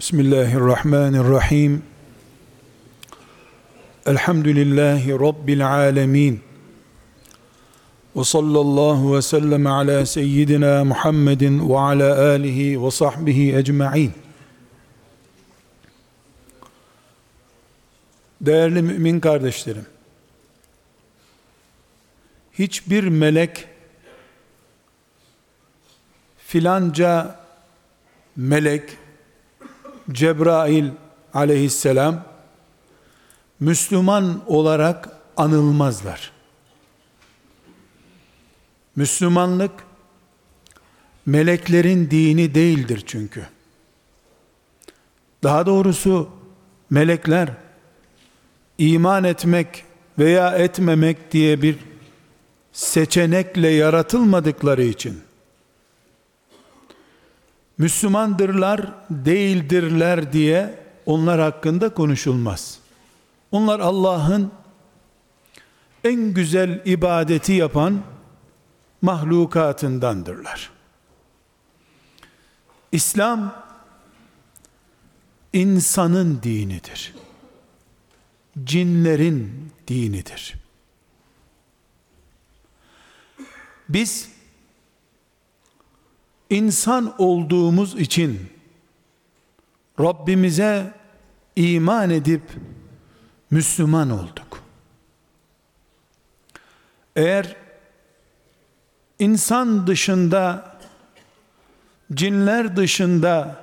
Bismillahirrahmanirrahim. Elhamdülillahi Rabbil alemin. Ve sallallahu ve sellem ala seyyidina Muhammedin ve ala alihi ve sahbihi ecma'in. Değerli mümin kardeşlerim, hiçbir melek filanca melek Cebrail aleyhisselam Müslüman olarak anılmazlar. Müslümanlık meleklerin dini değildir çünkü. Daha doğrusu melekler iman etmek veya etmemek diye bir seçenekle yaratılmadıkları için Müslümandırlar, değildirler diye onlar hakkında konuşulmaz. Onlar Allah'ın en güzel ibadeti yapan mahlukatındandırlar. İslam insanın dinidir. Cinlerin dinidir. Biz insan olduğumuz için Rabbimize iman edip Müslüman olduk. Eğer insan dışında cinler dışında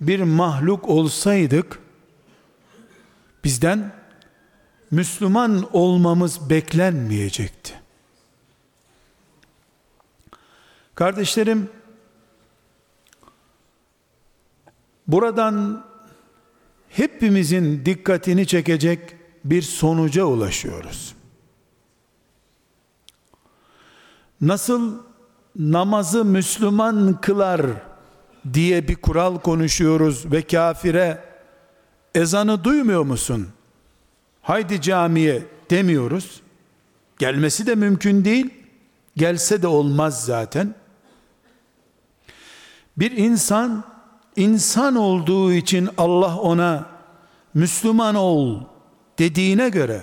bir mahluk olsaydık bizden Müslüman olmamız beklenmeyecekti. Kardeşlerim, buradan hepimizin dikkatini çekecek bir sonuca ulaşıyoruz. Nasıl namazı Müslüman kılar diye bir kural konuşuyoruz ve kafire ezanı duymuyor musun? Haydi camiye demiyoruz. Gelmesi de mümkün değil. Gelse de olmaz zaten. Bir insan insan olduğu için Allah ona Müslüman ol dediğine göre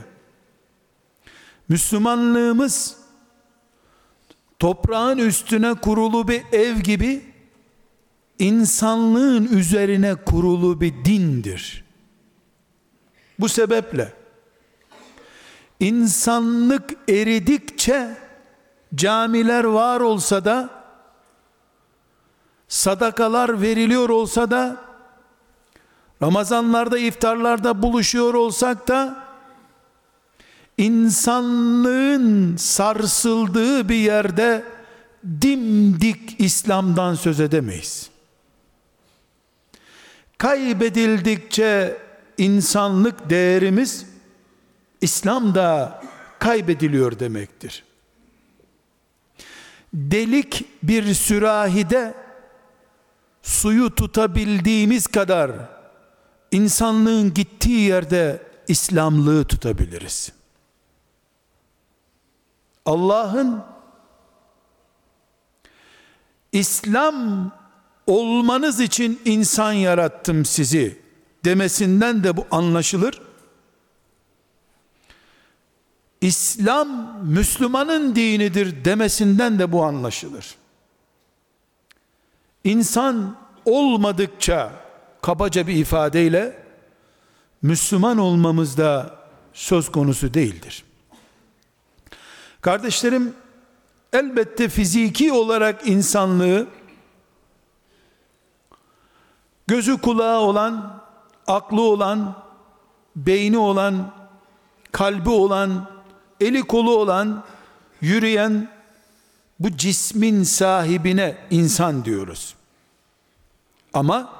Müslümanlığımız toprağın üstüne kurulu bir ev gibi insanlığın üzerine kurulu bir dindir. Bu sebeple insanlık eridikçe camiler var olsa da sadakalar veriliyor olsa da Ramazanlarda iftarlarda buluşuyor olsak da insanlığın sarsıldığı bir yerde dimdik İslam'dan söz edemeyiz. Kaybedildikçe insanlık değerimiz İslam da kaybediliyor demektir. Delik bir sürahide suyu tutabildiğimiz kadar insanlığın gittiği yerde İslamlığı tutabiliriz. Allah'ın İslam olmanız için insan yarattım sizi demesinden de bu anlaşılır. İslam Müslümanın dinidir demesinden de bu anlaşılır. İnsan olmadıkça kabaca bir ifadeyle Müslüman olmamız da söz konusu değildir. Kardeşlerim elbette fiziki olarak insanlığı gözü kulağı olan, aklı olan, beyni olan, kalbi olan, eli kolu olan, yürüyen bu cismin sahibine insan diyoruz. Ama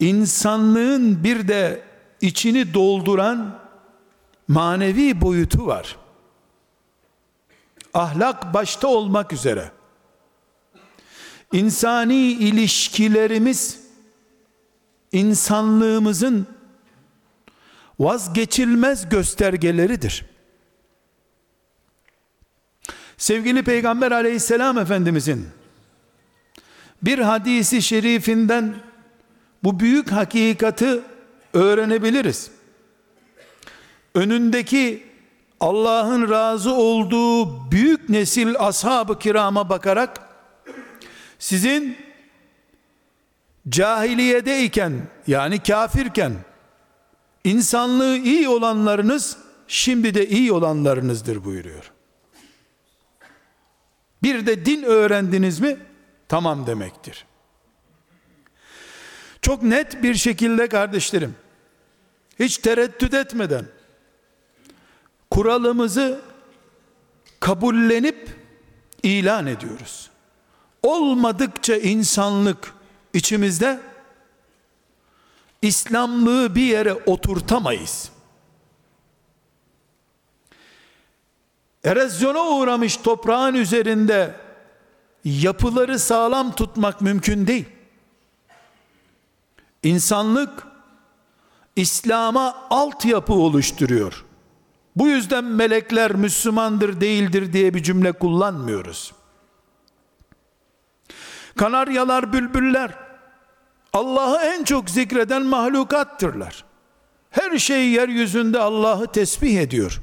insanlığın bir de içini dolduran manevi boyutu var. Ahlak başta olmak üzere. İnsani ilişkilerimiz insanlığımızın vazgeçilmez göstergeleridir. Sevgili Peygamber aleyhisselam efendimizin bir hadisi şerifinden bu büyük hakikati öğrenebiliriz. Önündeki Allah'ın razı olduğu büyük nesil ashab-ı kirama bakarak sizin cahiliyedeyken yani kafirken insanlığı iyi olanlarınız şimdi de iyi olanlarınızdır buyuruyor. Bir de din öğrendiniz mi tamam demektir. Çok net bir şekilde kardeşlerim hiç tereddüt etmeden kuralımızı kabullenip ilan ediyoruz. Olmadıkça insanlık içimizde İslamlığı bir yere oturtamayız. Erozyona uğramış toprağın üzerinde yapıları sağlam tutmak mümkün değil. İnsanlık İslam'a altyapı oluşturuyor. Bu yüzden melekler Müslümandır değildir diye bir cümle kullanmıyoruz. Kanaryalar, bülbüller Allah'ı en çok zikreden mahlukattırlar. Her şey yeryüzünde Allah'ı tesbih ediyor.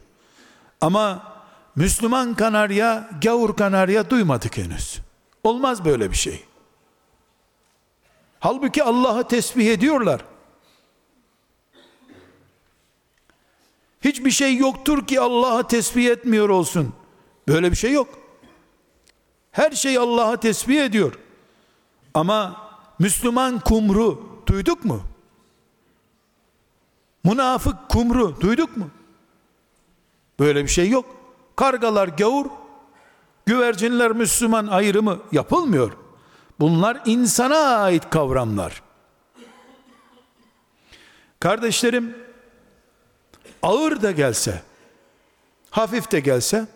Ama Müslüman kanarya, gavur kanarya duymadık henüz. Olmaz böyle bir şey. Halbuki Allah'ı tesbih ediyorlar. Hiçbir şey yoktur ki Allah'ı tesbih etmiyor olsun. Böyle bir şey yok. Her şey Allah'ı tesbih ediyor. Ama Müslüman kumru duyduk mu? Münafık kumru duyduk mu? Böyle bir şey yok. Kargalar gavur, güvercinler Müslüman ayrımı yapılmıyor. Bunlar insana ait kavramlar. Kardeşlerim, ağır da gelse, hafif de gelse,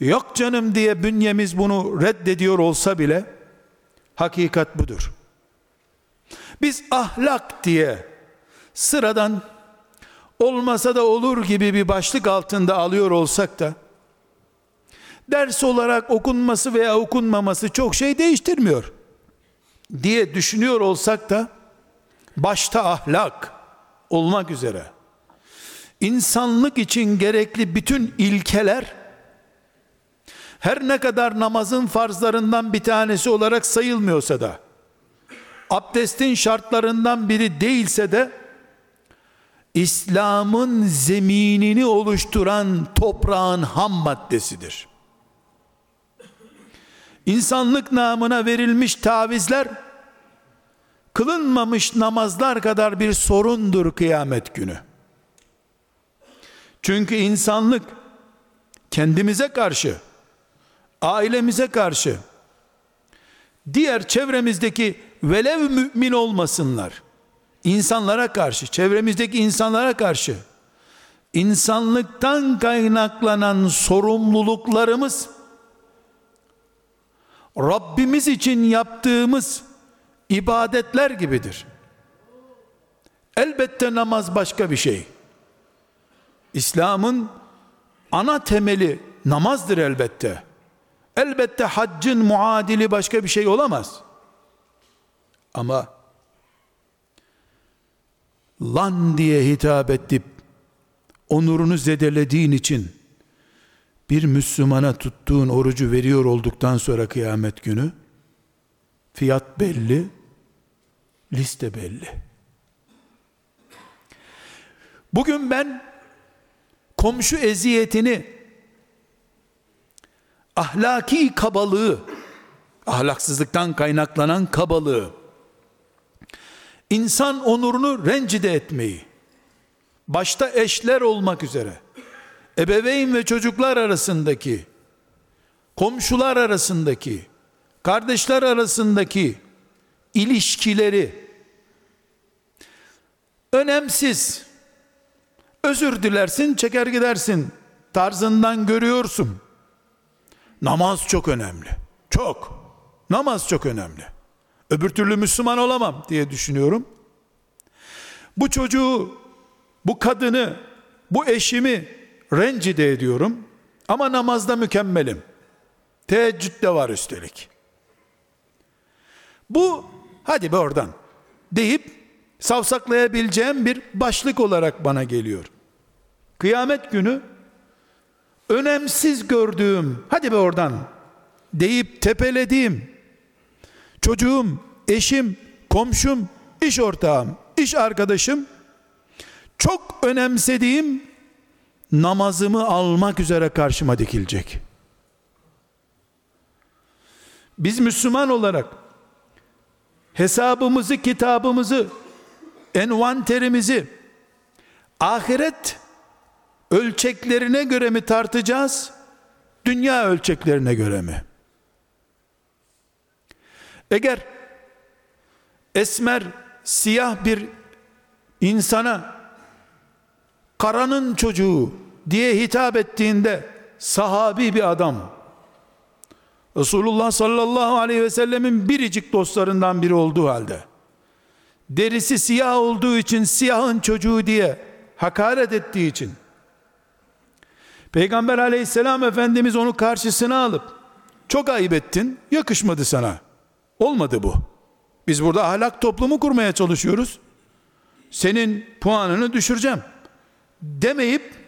yok canım diye bünyemiz bunu reddediyor olsa bile, hakikat budur. Biz ahlak diye sıradan olmasa da olur gibi bir başlık altında alıyor olsak da ders olarak okunması veya okunmaması çok şey değiştirmiyor diye düşünüyor olsak da başta ahlak olmak üzere insanlık için gerekli bütün ilkeler her ne kadar namazın farzlarından bir tanesi olarak sayılmıyorsa da abdestin şartlarından biri değilse de İslam'ın zeminini oluşturan toprağın ham maddesidir. İnsanlık namına verilmiş tavizler kılınmamış namazlar kadar bir sorundur kıyamet günü. Çünkü insanlık kendimize karşı, ailemize karşı, diğer çevremizdeki velev mümin olmasınlar, insanlara karşı, çevremizdeki insanlara karşı, insanlıktan kaynaklanan sorumluluklarımız, Rabbimiz için yaptığımız ibadetler gibidir. Elbette namaz başka bir şey. İslam'ın ana temeli namazdır elbette. Elbette haccın muadili başka bir şey olamaz. Ama lan diye hitap edip onurunu zedelediğin için bir Müslümana tuttuğun orucu veriyor olduktan sonra kıyamet günü fiyat belli, liste belli. Bugün ben komşu eziyetini ahlaki kabalığı ahlaksızlıktan kaynaklanan kabalığı insan onurunu rencide etmeyi başta eşler olmak üzere ebeveyn ve çocuklar arasındaki komşular arasındaki kardeşler arasındaki ilişkileri önemsiz. Özür dilersin çeker gidersin tarzından görüyorsun. Namaz çok önemli. Çok. Namaz çok önemli. Öbür türlü Müslüman olamam diye düşünüyorum. Bu çocuğu bu kadını bu eşimi rencide ediyorum ama namazda mükemmelim teheccüd de var üstelik Bu hadi be oradan deyip savsaklayabileceğim bir başlık olarak bana geliyor. Kıyamet günü önemsiz gördüğüm, hadi be oradan deyip tepelediğim çocuğum, eşim, komşum, iş ortağım, iş arkadaşım çok önemsediğim namazımı almak üzere karşıma dikilecek. Biz Müslüman olarak hesabımızı, kitabımızı, envanterimizi ahiret ölçeklerine göre mi tartacağız? Dünya ölçeklerine göre mi? Eğer esmer, siyah bir insana karanın çocuğu diye hitap ettiğinde sahabi bir adam. Resulullah sallallahu aleyhi ve sellemin biricik dostlarından biri olduğu halde derisi siyah olduğu için siyahın çocuğu diye hakaret ettiği için Peygamber aleyhisselam efendimiz onu karşısına alıp çok ayıp ettin yakışmadı sana. Olmadı bu. Biz burada ahlak toplumu kurmaya çalışıyoruz. Senin puanını düşüreceğim. demeyip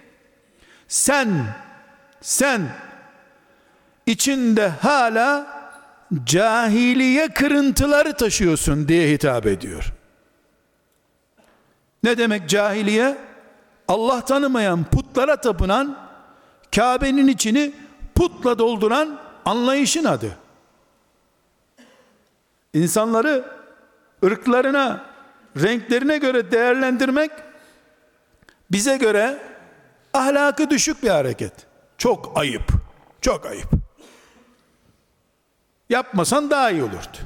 sen sen içinde hala cahiliye kırıntıları taşıyorsun diye hitap ediyor. Ne demek cahiliye? Allah tanımayan, putlara tapınan, Kabe'nin içini putla dolduran anlayışın adı. İnsanları ırklarına, renklerine göre değerlendirmek bize göre ahlakı düşük bir hareket. Çok ayıp. Çok ayıp. Yapmasan daha iyi olurdu.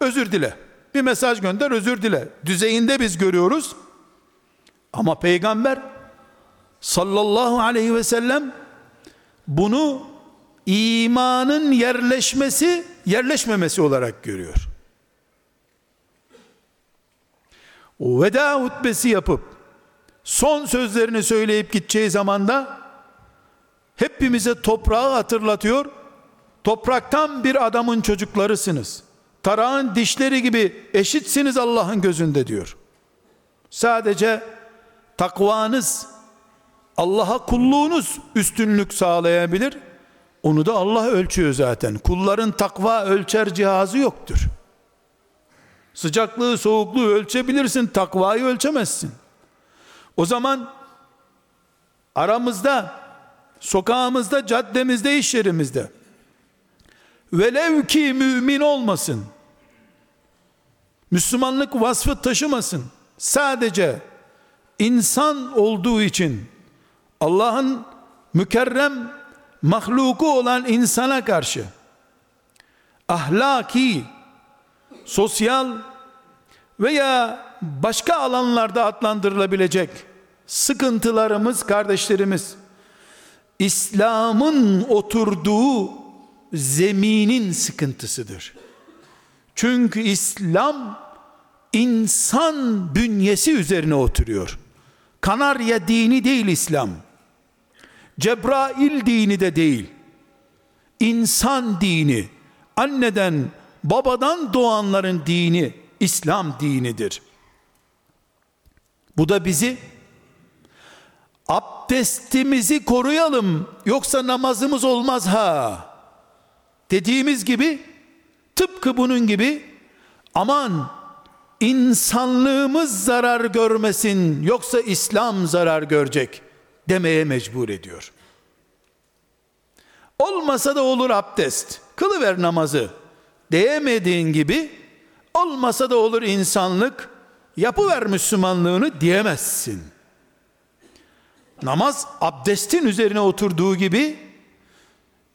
Özür dile. Bir mesaj gönder, özür dile. Düzeyinde biz görüyoruz. Ama peygamber sallallahu aleyhi ve sellem bunu imanın yerleşmesi, yerleşmemesi olarak görüyor. Veda hutbesi yapıp son sözlerini söyleyip gideceği zamanda hepimize toprağı hatırlatıyor. Topraktan bir adamın çocuklarısınız. Tarağın dişleri gibi eşitsiniz Allah'ın gözünde diyor. Sadece takvanız, Allah'a kulluğunuz üstünlük sağlayabilir. Onu da Allah ölçüyor zaten. Kulların takva ölçer cihazı yoktur. Sıcaklığı, soğukluğu ölçebilirsin, takvayı ölçemezsin. O zaman aramızda, sokağımızda, caddemizde, iş yerimizde velev ki mümin olmasın, Müslümanlık vasfı taşımasın, sadece insan olduğu için Allah'ın mükerrem mahluku olan insana karşı ahlaki, sosyal veya başka alanlarda adlandırılabilecek sıkıntılarımız kardeşlerimiz İslam'ın oturduğu zeminin sıkıntısıdır. Çünkü İslam insan bünyesi üzerine oturuyor. Kanarya dini değil İslam. Cebrail dini de değil. İnsan dini, anneden, babadan doğanların dini İslam dinidir. Bu da bizi abdestimizi koruyalım yoksa namazımız olmaz ha dediğimiz gibi tıpkı bunun gibi aman insanlığımız zarar görmesin yoksa İslam zarar görecek demeye mecbur ediyor. Olmasa da olur abdest. Kılıver namazı. Diyemediğin gibi olmasa da olur insanlık. Yapıver Müslümanlığını diyemezsin. Namaz abdestin üzerine oturduğu gibi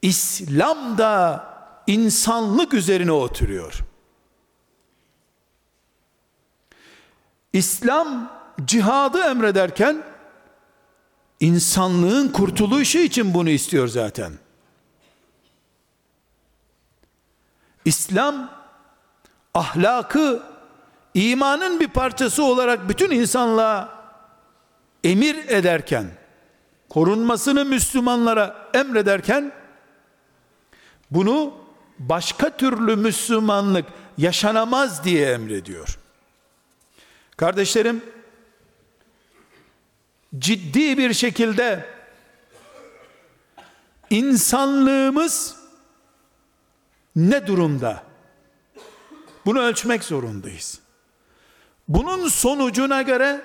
İslam da insanlık üzerine oturuyor. İslam cihadı emrederken insanlığın kurtuluşu için bunu istiyor zaten. İslam ahlakı imanın bir parçası olarak bütün insanlığa emir ederken korunmasını Müslümanlara emrederken bunu başka türlü Müslümanlık yaşanamaz diye emrediyor. Kardeşlerim, ciddi bir şekilde insanlığımız ne durumda? Bunu ölçmek zorundayız. Bunun sonucuna göre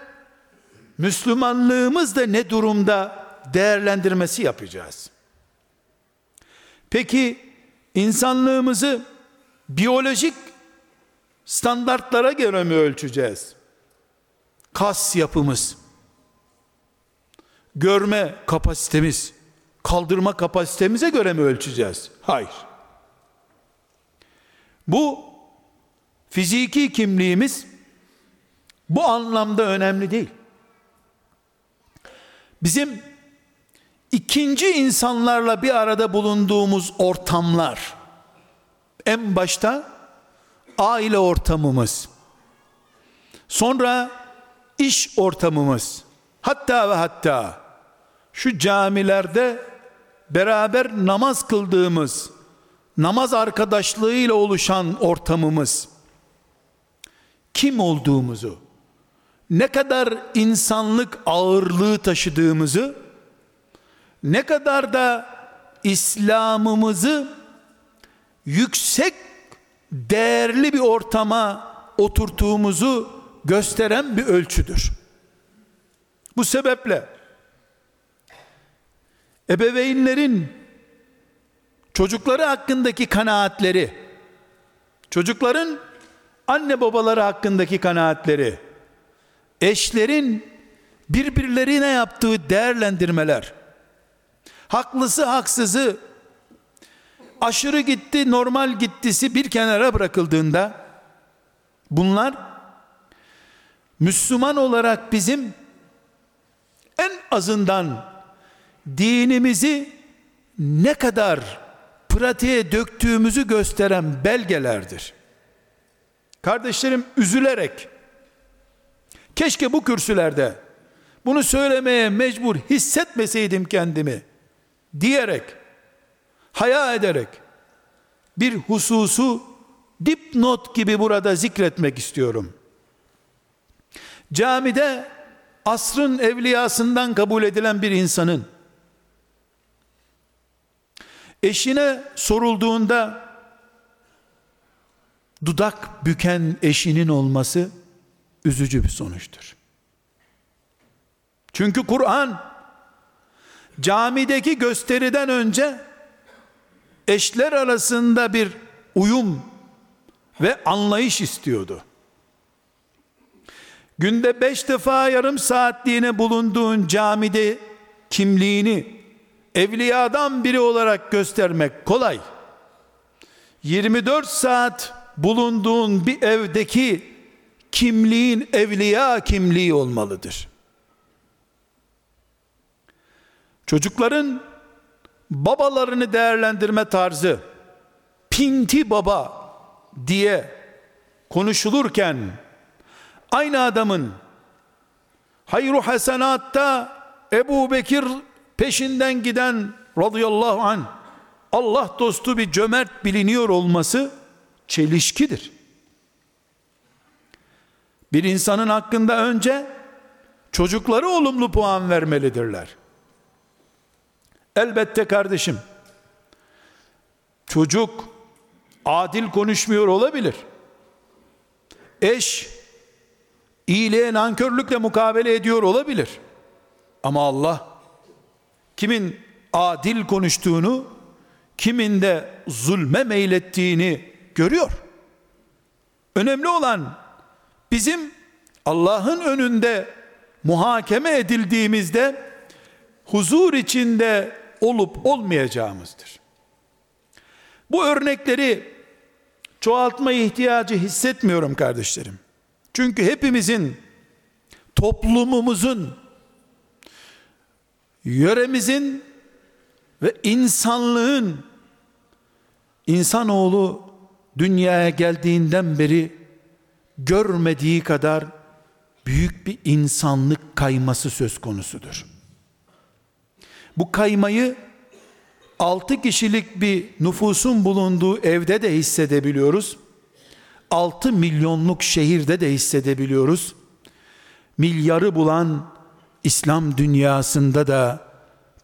Müslümanlığımız da ne durumda değerlendirmesi yapacağız. Peki insanlığımızı biyolojik standartlara göre mi ölçeceğiz? Kas yapımız, görme kapasitemiz, kaldırma kapasitemize göre mi ölçeceğiz? Hayır. Bu fiziki kimliğimiz bu anlamda önemli değil. Bizim ikinci insanlarla bir arada bulunduğumuz ortamlar en başta aile ortamımız sonra iş ortamımız hatta ve hatta şu camilerde beraber namaz kıldığımız namaz arkadaşlığıyla oluşan ortamımız kim olduğumuzu ne kadar insanlık ağırlığı taşıdığımızı ne kadar da İslam'ımızı yüksek değerli bir ortama oturttuğumuzu gösteren bir ölçüdür. Bu sebeple ebeveynlerin çocukları hakkındaki kanaatleri, çocukların anne babaları hakkındaki kanaatleri, eşlerin birbirlerine yaptığı değerlendirmeler, haklısı haksızı, aşırı gitti normal gittisi bir kenara bırakıldığında, bunlar Müslüman olarak bizim en azından dinimizi ne kadar pratiğe döktüğümüzü gösteren belgelerdir. Kardeşlerim üzülerek keşke bu kürsülerde bunu söylemeye mecbur hissetmeseydim kendimi diyerek haya ederek bir hususu dipnot gibi burada zikretmek istiyorum. Camide asrın evliyasından kabul edilen bir insanın eşine sorulduğunda dudak büken eşinin olması üzücü bir sonuçtur. Çünkü Kur'an camideki gösteriden önce eşler arasında bir uyum ve anlayış istiyordu. Günde beş defa yarım saatliğine bulunduğun camide kimliğini evliyadan biri olarak göstermek kolay. 24 saat bulunduğun bir evdeki kimliğin evliya kimliği olmalıdır. Çocukların babalarını değerlendirme tarzı pinti baba diye konuşulurken aynı adamın hayru hasenatta Ebu Bekir peşinden giden radıyallahu an Allah dostu bir cömert biliniyor olması çelişkidir. Bir insanın hakkında önce çocukları olumlu puan vermelidirler. Elbette kardeşim, çocuk adil konuşmuyor olabilir. Eş iyiliğe nankörlükle mukabele ediyor olabilir. Ama Allah kimin adil konuştuğunu, kimin de zulme meylettiğini görüyor. Önemli olan bizim Allah'ın önünde muhakeme edildiğimizde huzur içinde olup olmayacağımızdır. Bu örnekleri çoğaltma ihtiyacı hissetmiyorum kardeşlerim. Çünkü hepimizin toplumumuzun yöremizin ve insanlığın insanoğlu dünyaya geldiğinden beri görmediği kadar büyük bir insanlık kayması söz konusudur. Bu kaymayı altı kişilik bir nüfusun bulunduğu evde de hissedebiliyoruz. 6 milyonluk şehirde de hissedebiliyoruz. Milyarı bulan İslam dünyasında da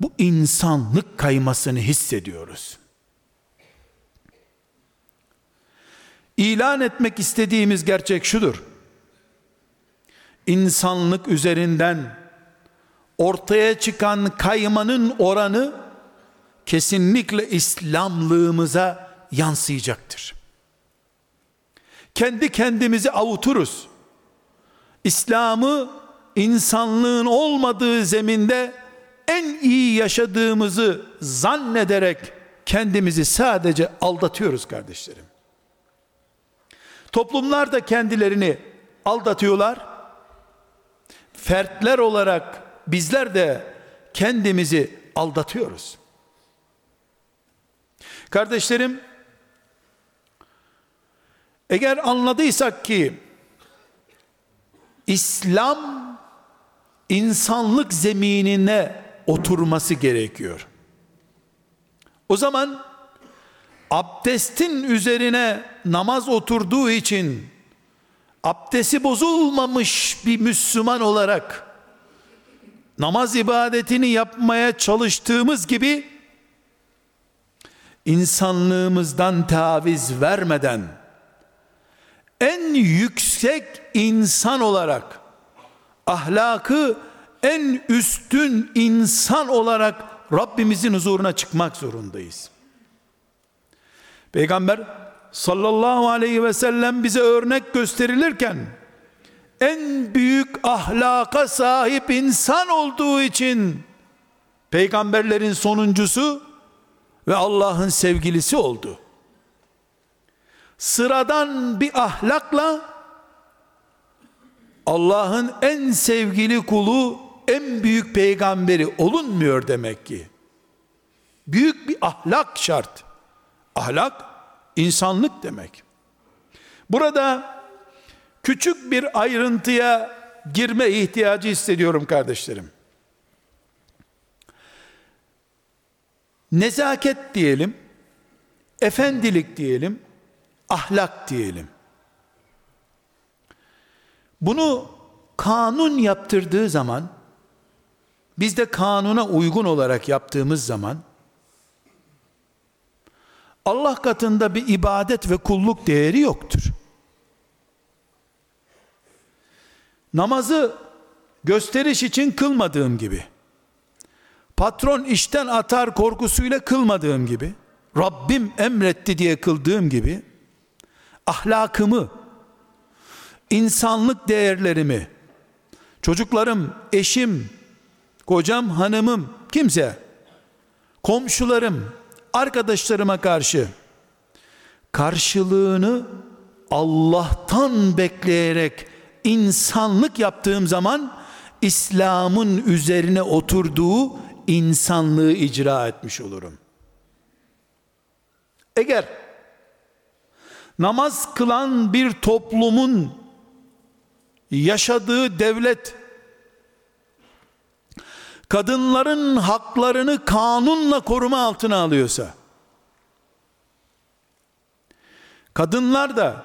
bu insanlık kaymasını hissediyoruz. İlan etmek istediğimiz gerçek şudur. İnsanlık üzerinden ortaya çıkan kaymanın oranı kesinlikle İslamlığımıza yansıyacaktır. Kendi kendimizi avuturuz. İslam'ı insanlığın olmadığı zeminde en iyi yaşadığımızı zannederek kendimizi sadece aldatıyoruz kardeşlerim. Toplumlar da kendilerini aldatıyorlar. Fertler olarak bizler de kendimizi aldatıyoruz. Kardeşlerim, eğer anladıysak ki İslam insanlık zeminine oturması gerekiyor. O zaman abdestin üzerine namaz oturduğu için abdesti bozulmamış bir Müslüman olarak namaz ibadetini yapmaya çalıştığımız gibi insanlığımızdan taviz vermeden en yüksek insan olarak ahlakı en üstün insan olarak Rabbimizin huzuruna çıkmak zorundayız. Peygamber sallallahu aleyhi ve sellem bize örnek gösterilirken en büyük ahlaka sahip insan olduğu için peygamberlerin sonuncusu ve Allah'ın sevgilisi oldu. Sıradan bir ahlakla Allah'ın en sevgili kulu, en büyük peygamberi olunmuyor demek ki. Büyük bir ahlak şart. Ahlak insanlık demek. Burada küçük bir ayrıntıya girme ihtiyacı hissediyorum kardeşlerim. Nezaket diyelim, efendilik diyelim, ahlak diyelim. Bunu kanun yaptırdığı zaman, biz de kanuna uygun olarak yaptığımız zaman, Allah katında bir ibadet ve kulluk değeri yoktur. Namazı gösteriş için kılmadığım gibi, patron işten atar korkusuyla kılmadığım gibi, Rabbim emretti diye kıldığım gibi, ahlakımı, insanlık değerlerimi, çocuklarım, eşim, kocam, hanımım, kimse, komşularım, arkadaşlarıma karşı karşılığını Allah'tan bekleyerek insanlık yaptığım zaman İslam'ın üzerine oturduğu insanlığı icra etmiş olurum. Eğer namaz kılan bir toplumun yaşadığı devlet kadınların haklarını kanunla koruma altına alıyorsa kadınlar da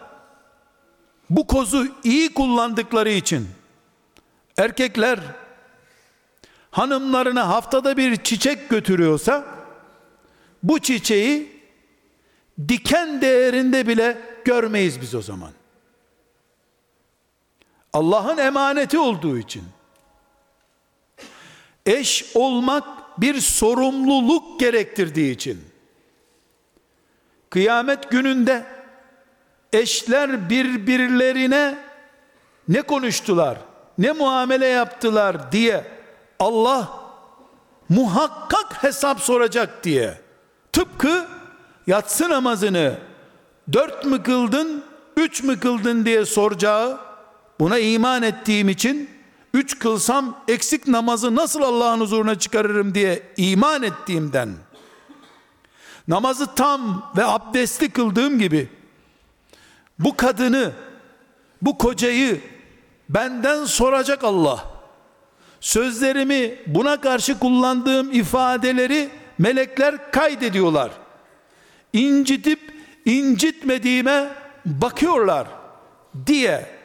bu kozu iyi kullandıkları için erkekler hanımlarına haftada bir çiçek götürüyorsa bu çiçeği diken değerinde bile görmeyiz biz o zaman. Allah'ın emaneti olduğu için eş olmak bir sorumluluk gerektirdiği için. Kıyamet gününde eşler birbirlerine ne konuştular, ne muamele yaptılar diye Allah muhakkak hesap soracak diye. Tıpkı yatsı namazını dört mü kıldın, üç mü kıldın diye soracağı buna iman ettiğim için üç kılsam eksik namazı nasıl Allah'ın huzuruna çıkarırım diye iman ettiğimden namazı tam ve abdestli kıldığım gibi bu kadını bu kocayı benden soracak Allah. Sözlerimi buna karşı kullandığım ifadeleri melekler kaydediyorlar. İncitip incitmediğime bakıyorlar diye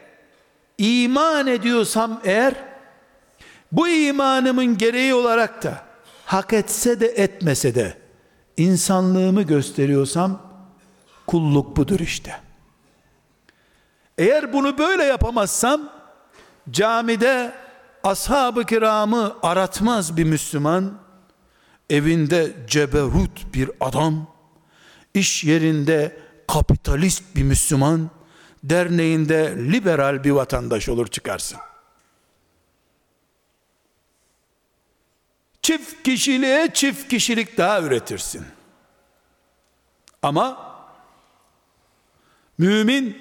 iman ediyorsam eğer bu imanımın gereği olarak da hak etse de etmese de insanlığımı gösteriyorsam kulluk budur işte. Eğer bunu böyle yapamazsam camide ashab-ı kiramı aratmaz bir Müslüman, evinde ceberut bir adam, iş yerinde kapitalist bir Müslüman, derneğinde liberal bir vatandaş olur çıkarsın. Çift kişiliğe çift kişilik daha üretirsin. Ama mümin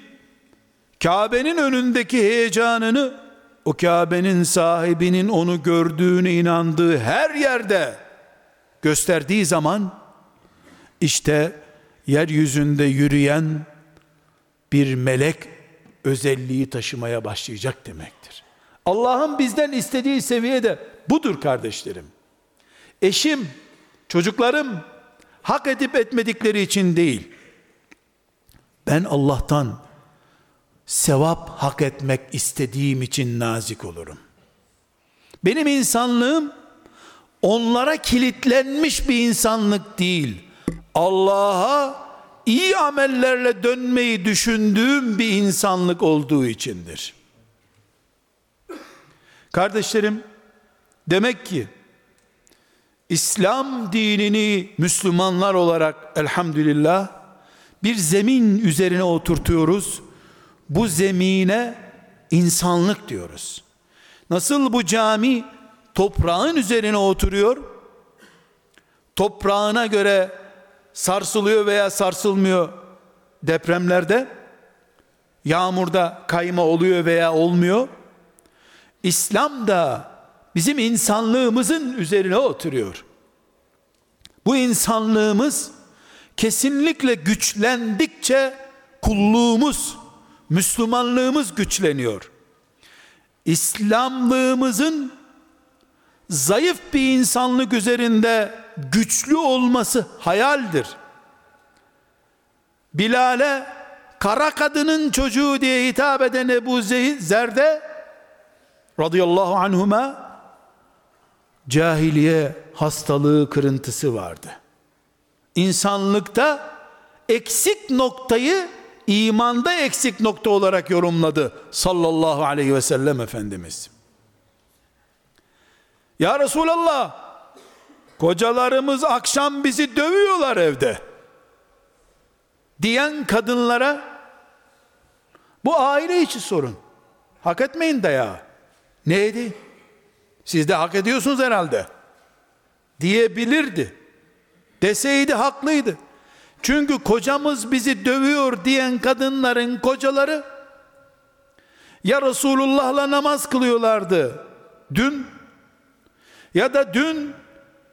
Kabe'nin önündeki heyecanını o Kabe'nin sahibinin onu gördüğüne inandığı her yerde gösterdiği zaman işte yeryüzünde yürüyen bir melek özelliği taşımaya başlayacak demektir. Allah'ın bizden istediği seviyede budur kardeşlerim. Eşim, çocuklarım hak edip etmedikleri için değil. Ben Allah'tan sevap hak etmek istediğim için nazik olurum. Benim insanlığım onlara kilitlenmiş bir insanlık değil. Allah'a iyi amellerle dönmeyi düşündüğüm bir insanlık olduğu içindir. Kardeşlerim, demek ki İslam dinini Müslümanlar olarak elhamdülillah bir zemin üzerine oturtuyoruz. Bu zemine insanlık diyoruz. Nasıl bu cami toprağın üzerine oturuyor? Toprağına göre sarsılıyor veya sarsılmıyor depremlerde. Yağmurda kayma oluyor veya olmuyor. İslam da bizim insanlığımızın üzerine oturuyor. Bu insanlığımız kesinlikle güçlendikçe kulluğumuz, Müslümanlığımız güçleniyor. İslamlığımızın zayıf bir insanlık üzerinde güçlü olması hayaldir. Bilal'e kara kadının çocuğu diye hitap eden Ebu Zer'de radıyallahu anhuma cahiliye hastalığı kırıntısı vardı. İnsanlıkta eksik noktayı imanda eksik nokta olarak yorumladı sallallahu aleyhi ve sellem Efendimiz. Ya Resulallah kocalarımız akşam bizi dövüyorlar evde diyen kadınlara bu aile içi sorun. Hak etmeyin dayağı. Neydi? Siz de hak ediyorsunuz herhalde. Diyebilirdi. Deseydi haklıydı. Çünkü kocamız bizi dövüyor diyen kadınların kocaları ya Resulullah'la namaz kılıyorlardı dün ya da dün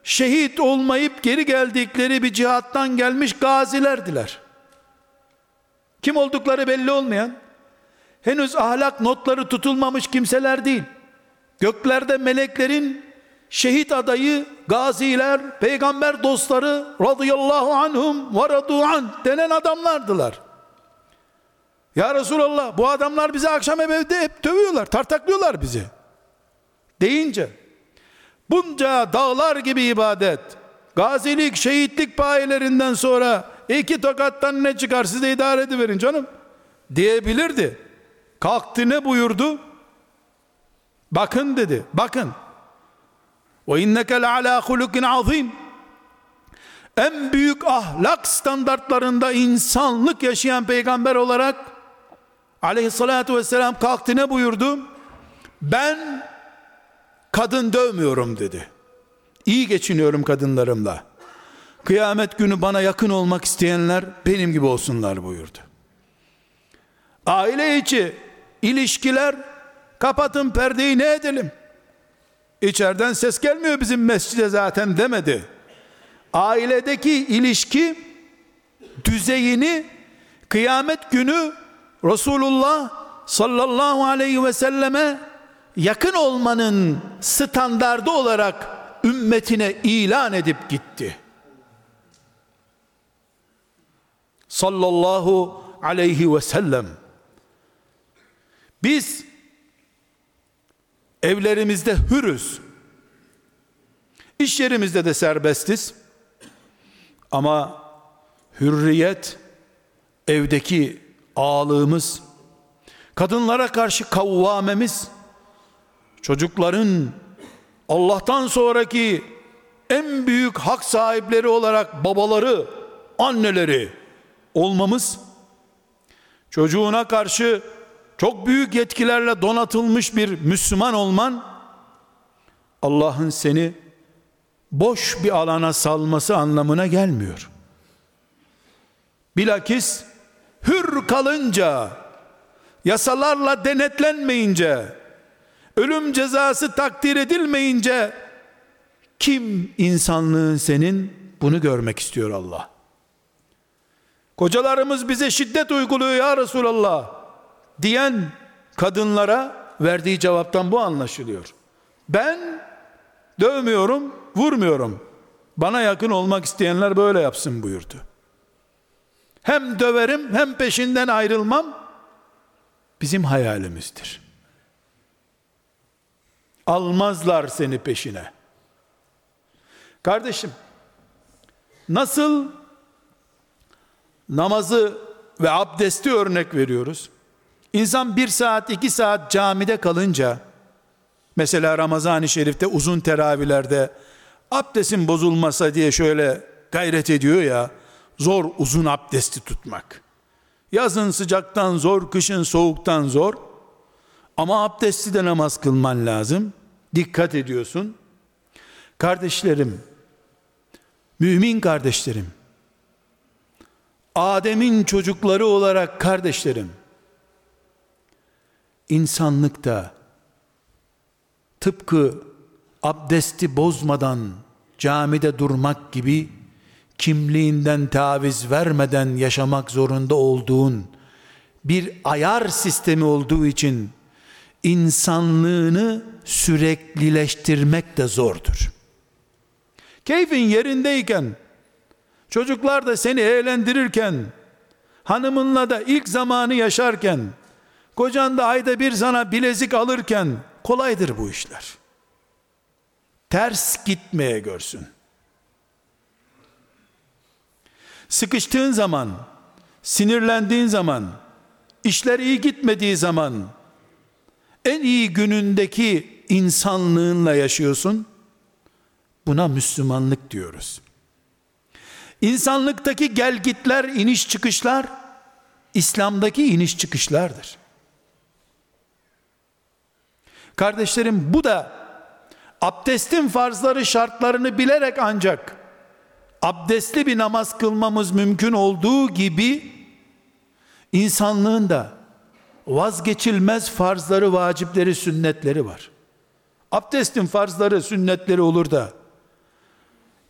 şehit olmayıp geri geldikleri bir cihattan gelmiş gazilerdiler. Kim oldukları belli olmayan, henüz ahlak notları tutulmamış kimseler değil. Göklerde meleklerin şehit adayı, gaziler, peygamber dostları radıyallahu anhum ve an denen adamlardılar. Ya Resulallah bu adamlar bizi akşam evde hep dövüyorlar, tartaklıyorlar bizi. Deyince bunca dağlar gibi ibadet, gazilik, şehitlik payelerinden sonra iki tokattan ne çıkar size idare ediverin canım diyebilirdi. Kalktı ne buyurdu? Bakın dedi. Bakın. Ve inneke ala hulukin azim. En büyük ahlak standartlarında insanlık yaşayan peygamber olarak aleyhissalatu vesselam kalktı ne buyurdu? Ben kadın dövmüyorum dedi. İyi geçiniyorum kadınlarımla. Kıyamet günü bana yakın olmak isteyenler benim gibi olsunlar buyurdu. Aile içi ilişkiler kapatın perdeyi ne edelim? İçeriden ses gelmiyor bizim mescide zaten demedi. Ailedeki ilişki düzeyini kıyamet günü Resulullah sallallahu aleyhi ve selleme yakın olmanın standardı olarak ümmetine ilan edip gitti. Sallallahu aleyhi ve sellem biz evlerimizde hürüz. İş yerimizde de serbestiz. Ama hürriyet evdeki ağlığımız, kadınlara karşı kavvamemiz, çocukların Allah'tan sonraki en büyük hak sahipleri olarak babaları, anneleri olmamız, çocuğuna karşı çok büyük yetkilerle donatılmış bir Müslüman olman, Allah'ın seni boş bir alana salması anlamına gelmiyor. Bilakis hür kalınca, yasalarla denetlenmeyince, ölüm cezası takdir edilmeyince, kim insanlığın senin bunu görmek istiyor Allah. Kocalarımız bize şiddet uyguluyor ya Resulallah diyen kadınlara verdiği cevaptan bu anlaşılıyor. Ben dövmüyorum, vurmuyorum. Bana yakın olmak isteyenler böyle yapsın buyurdu. Hem döverim hem peşinden ayrılmam bizim hayalimizdir. Almazlar seni peşine. Kardeşim, nasıl namazı ve abdesti örnek veriyoruz? İnsan bir saat iki saat camide kalınca mesela Ramazan-ı Şerif'te uzun teravihlerde abdestin bozulmasa diye şöyle gayret ediyor ya zor uzun abdesti tutmak. Yazın sıcaktan zor, kışın soğuktan zor. Ama abdesti de namaz kılman lazım. Dikkat ediyorsun. Kardeşlerim, mümin kardeşlerim, Adem'in çocukları olarak kardeşlerim, insanlıkta tıpkı abdesti bozmadan camide durmak gibi kimliğinden taviz vermeden yaşamak zorunda olduğun bir ayar sistemi olduğu için insanlığını süreklileştirmek de zordur. Keyfin yerindeyken, çocuklar da seni eğlendirirken, hanımınla da ilk zamanı yaşarken, Kocan da ayda bir sana bilezik alırken kolaydır bu işler. Ters gitmeye görsün. Sıkıştığın zaman, sinirlendiğin zaman, işler iyi gitmediği zaman, en iyi günündeki insanlığınla yaşıyorsun. Buna Müslümanlık diyoruz. İnsanlıktaki gelgitler, iniş çıkışlar, İslam'daki iniş çıkışlardır. Kardeşlerim bu da abdestin farzları şartlarını bilerek ancak abdestli bir namaz kılmamız mümkün olduğu gibi insanlığın da vazgeçilmez farzları, vacipleri, sünnetleri var. Abdestin farzları, sünnetleri olur da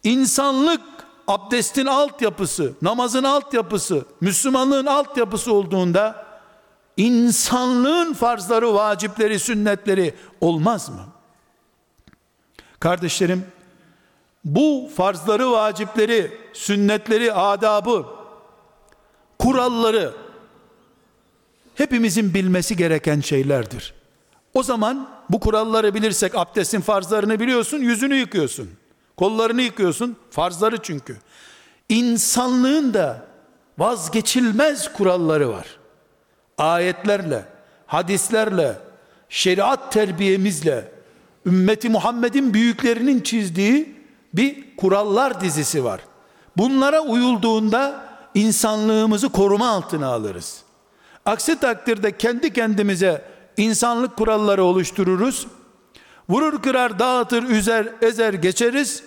insanlık abdestin altyapısı, namazın altyapısı, Müslümanlığın altyapısı olduğunda insanlığın farzları, vacipleri, sünnetleri olmaz mı? Kardeşlerim, bu farzları, vacipleri, sünnetleri, adabı, kuralları hepimizin bilmesi gereken şeylerdir. O zaman bu kuralları bilirsek abdestin farzlarını biliyorsun, yüzünü yıkıyorsun. Kollarını yıkıyorsun, farzları çünkü. İnsanlığın da vazgeçilmez kuralları var ayetlerle, hadislerle, şeriat terbiyemizle, ümmeti Muhammed'in büyüklerinin çizdiği bir kurallar dizisi var. Bunlara uyulduğunda insanlığımızı koruma altına alırız. Aksi takdirde kendi kendimize insanlık kuralları oluştururuz. Vurur kırar dağıtır üzer ezer geçeriz.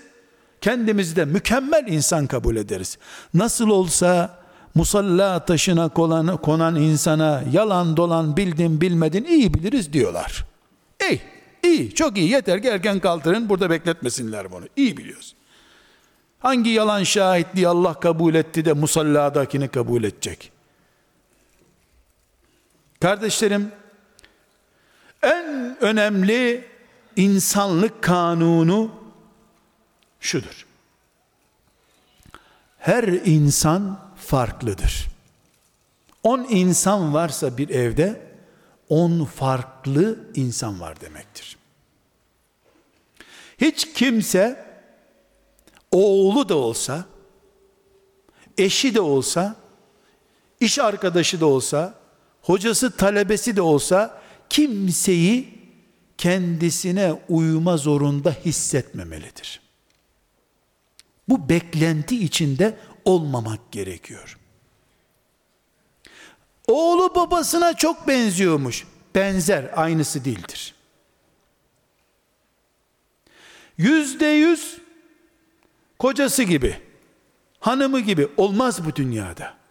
Kendimizi de mükemmel insan kabul ederiz. Nasıl olsa musalla taşına konan, konan insana yalan dolan bildin bilmedin iyi biliriz diyorlar. İyi, iyi, çok iyi yeter ki erken kaldırın burada bekletmesinler bunu. İyi biliyoruz. Hangi yalan şahitliği Allah kabul etti de musalladakini kabul edecek? Kardeşlerim, en önemli insanlık kanunu şudur. Her insan farklıdır. 10 insan varsa bir evde 10 farklı insan var demektir. Hiç kimse oğlu da olsa, eşi de olsa, iş arkadaşı da olsa, hocası talebesi de olsa kimseyi kendisine uyuma zorunda hissetmemelidir. Bu beklenti içinde olmamak gerekiyor. Oğlu babasına çok benziyormuş. Benzer, aynısı değildir. Yüzde yüz kocası gibi, hanımı gibi olmaz bu dünyada.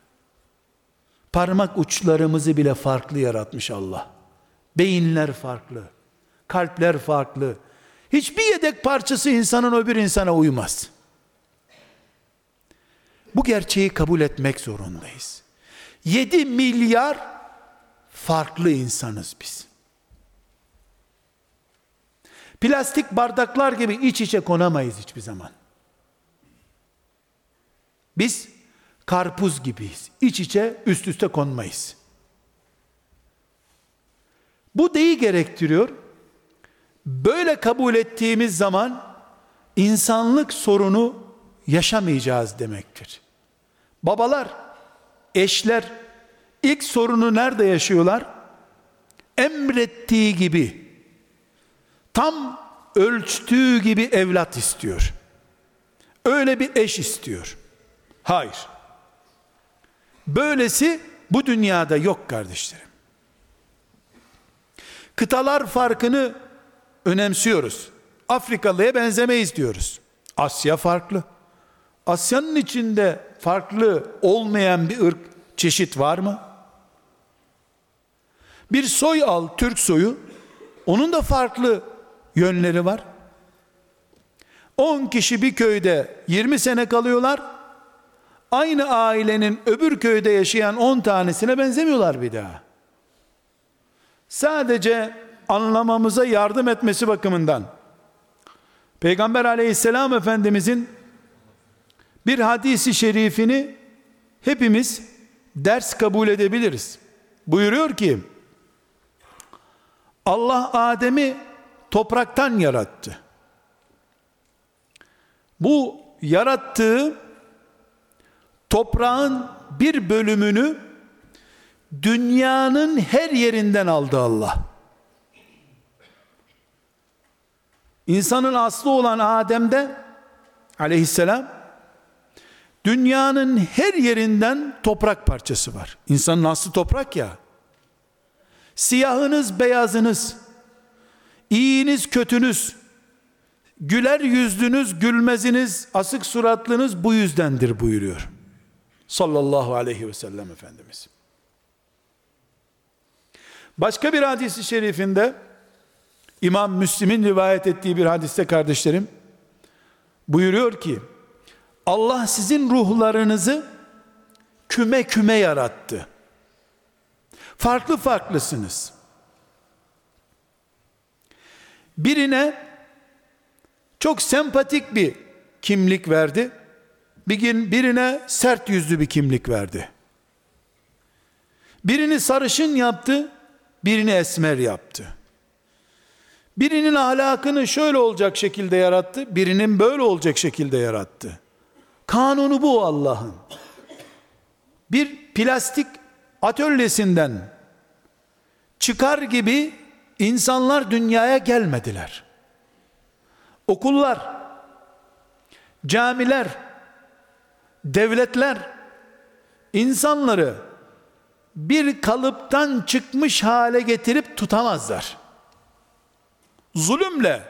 Parmak uçlarımızı bile farklı yaratmış Allah. Beyinler farklı, kalpler farklı. Hiçbir yedek parçası insanın öbür insana uymaz. Bu gerçeği kabul etmek zorundayız. 7 milyar farklı insanız biz. Plastik bardaklar gibi iç içe konamayız hiçbir zaman. Biz karpuz gibiyiz. İç içe üst üste konmayız. Bu deyi gerektiriyor. Böyle kabul ettiğimiz zaman insanlık sorunu yaşamayacağız demektir. Babalar, eşler ilk sorunu nerede yaşıyorlar? Emrettiği gibi tam ölçtüğü gibi evlat istiyor. Öyle bir eş istiyor. Hayır. Böylesi bu dünyada yok kardeşlerim. Kıtalar farkını önemsiyoruz. Afrikalıya benzemeyiz diyoruz. Asya farklı. Asya'nın içinde farklı olmayan bir ırk çeşit var mı? Bir soy al, Türk soyu. Onun da farklı yönleri var. 10 kişi bir köyde 20 sene kalıyorlar. Aynı ailenin öbür köyde yaşayan 10 tanesine benzemiyorlar bir daha. Sadece anlamamıza yardım etmesi bakımından Peygamber aleyhisselam efendimizin bir hadisi şerifini hepimiz ders kabul edebiliriz. Buyuruyor ki Allah Adem'i topraktan yarattı. Bu yarattığı toprağın bir bölümünü dünyanın her yerinden aldı Allah. İnsanın aslı olan Adem'de aleyhisselam dünyanın her yerinden toprak parçası var. İnsanın aslı toprak ya. Siyahınız, beyazınız, iyiniz, kötünüz, güler yüzlünüz, gülmeziniz, asık suratlınız bu yüzdendir buyuruyor. Sallallahu aleyhi ve sellem Efendimiz. Başka bir hadisi şerifinde İmam Müslim'in rivayet ettiği bir hadiste kardeşlerim buyuruyor ki Allah sizin ruhlarınızı küme küme yarattı. Farklı farklısınız. Birine çok sempatik bir kimlik verdi. Bir gün birine sert yüzlü bir kimlik verdi. Birini sarışın yaptı, birini esmer yaptı. Birinin ahlakını şöyle olacak şekilde yarattı, birinin böyle olacak şekilde yarattı. Kanunu bu Allah'ın. Bir plastik atölyesinden çıkar gibi insanlar dünyaya gelmediler. Okullar, camiler, devletler insanları bir kalıptan çıkmış hale getirip tutamazlar. Zulümle,